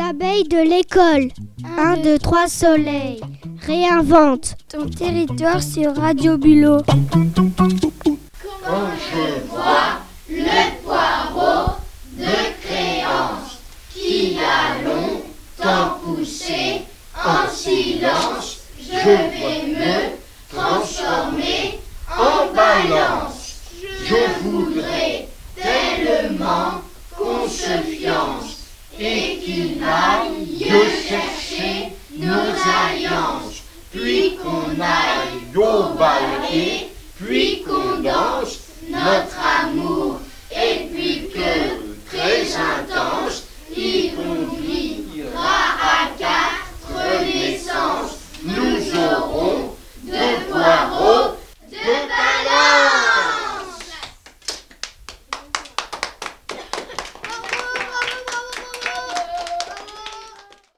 Abeille de l'école. 1, 2, 3 soleil. Réinvente. Ton territoire sur Radio Bulot. Quand je vois le poireau de créance qui a longtemps poussé en silence, je vais me transformer en balance. Je voudrais tellement et qu'il aille chercher nos alliances, puis qu'on aille au puis qu'on danse notre